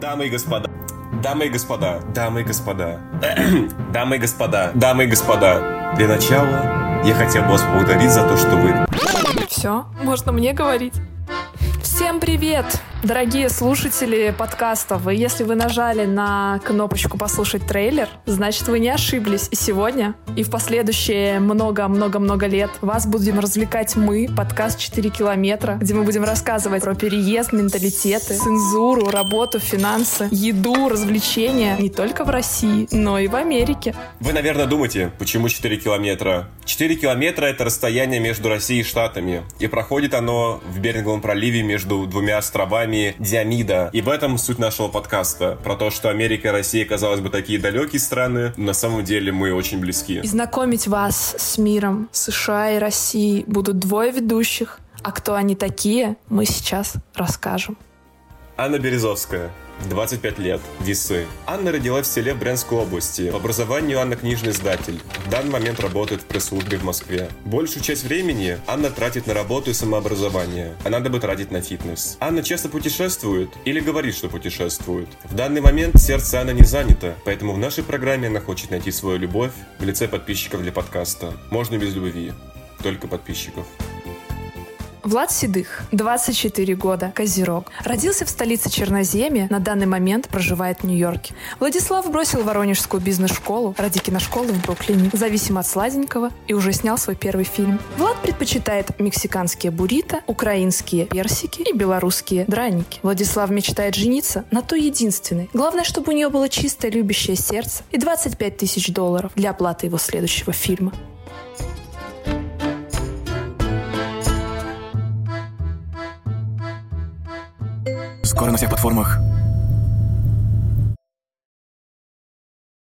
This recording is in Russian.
Дамы и господа, дамы и господа, дамы и господа, дамы и господа, дамы и господа, для начала я хотел бы вас поблагодарить за то, что вы... Все, можно мне говорить? Всем привет! Дорогие слушатели подкастов, и если вы нажали на кнопочку «Послушать трейлер», значит, вы не ошиблись. И сегодня, и в последующие много-много-много лет вас будем развлекать мы, подкаст «4 километра», где мы будем рассказывать про переезд, менталитеты, цензуру, работу, финансы, еду, развлечения не только в России, но и в Америке. Вы, наверное, думаете, почему 4 километра? 4 километра — это расстояние между Россией и Штатами, и проходит оно в Беринговом проливе между двумя островами Диамида. И в этом суть нашего подкаста. Про то, что Америка и Россия, казалось бы, такие далекие страны. На самом деле мы очень близки. И знакомить вас с миром США и России будут двое ведущих. А кто они такие, мы сейчас расскажем. Анна Березовская, 25 лет, весы. Анна родилась в селе Брянской области. По образованию Анна книжный издатель. В данный момент работает в пресс-службе в Москве. Большую часть времени Анна тратит на работу и самообразование, а надо бы тратить на фитнес. Анна часто путешествует или говорит, что путешествует. В данный момент сердце Анны не занято, поэтому в нашей программе она хочет найти свою любовь в лице подписчиков для подкаста. Можно без любви, только подписчиков. Влад Седых, 24 года, Козерог. Родился в столице Черноземья, на данный момент проживает в Нью-Йорке. Владислав бросил Воронежскую бизнес-школу ради киношколы в Бруклине, зависим от сладенького, и уже снял свой первый фильм. Влад предпочитает мексиканские буррито, украинские персики и белорусские драники. Владислав мечтает жениться на той единственной. Главное, чтобы у нее было чистое любящее сердце и 25 тысяч долларов для оплаты его следующего фильма. Скоро на всех платформах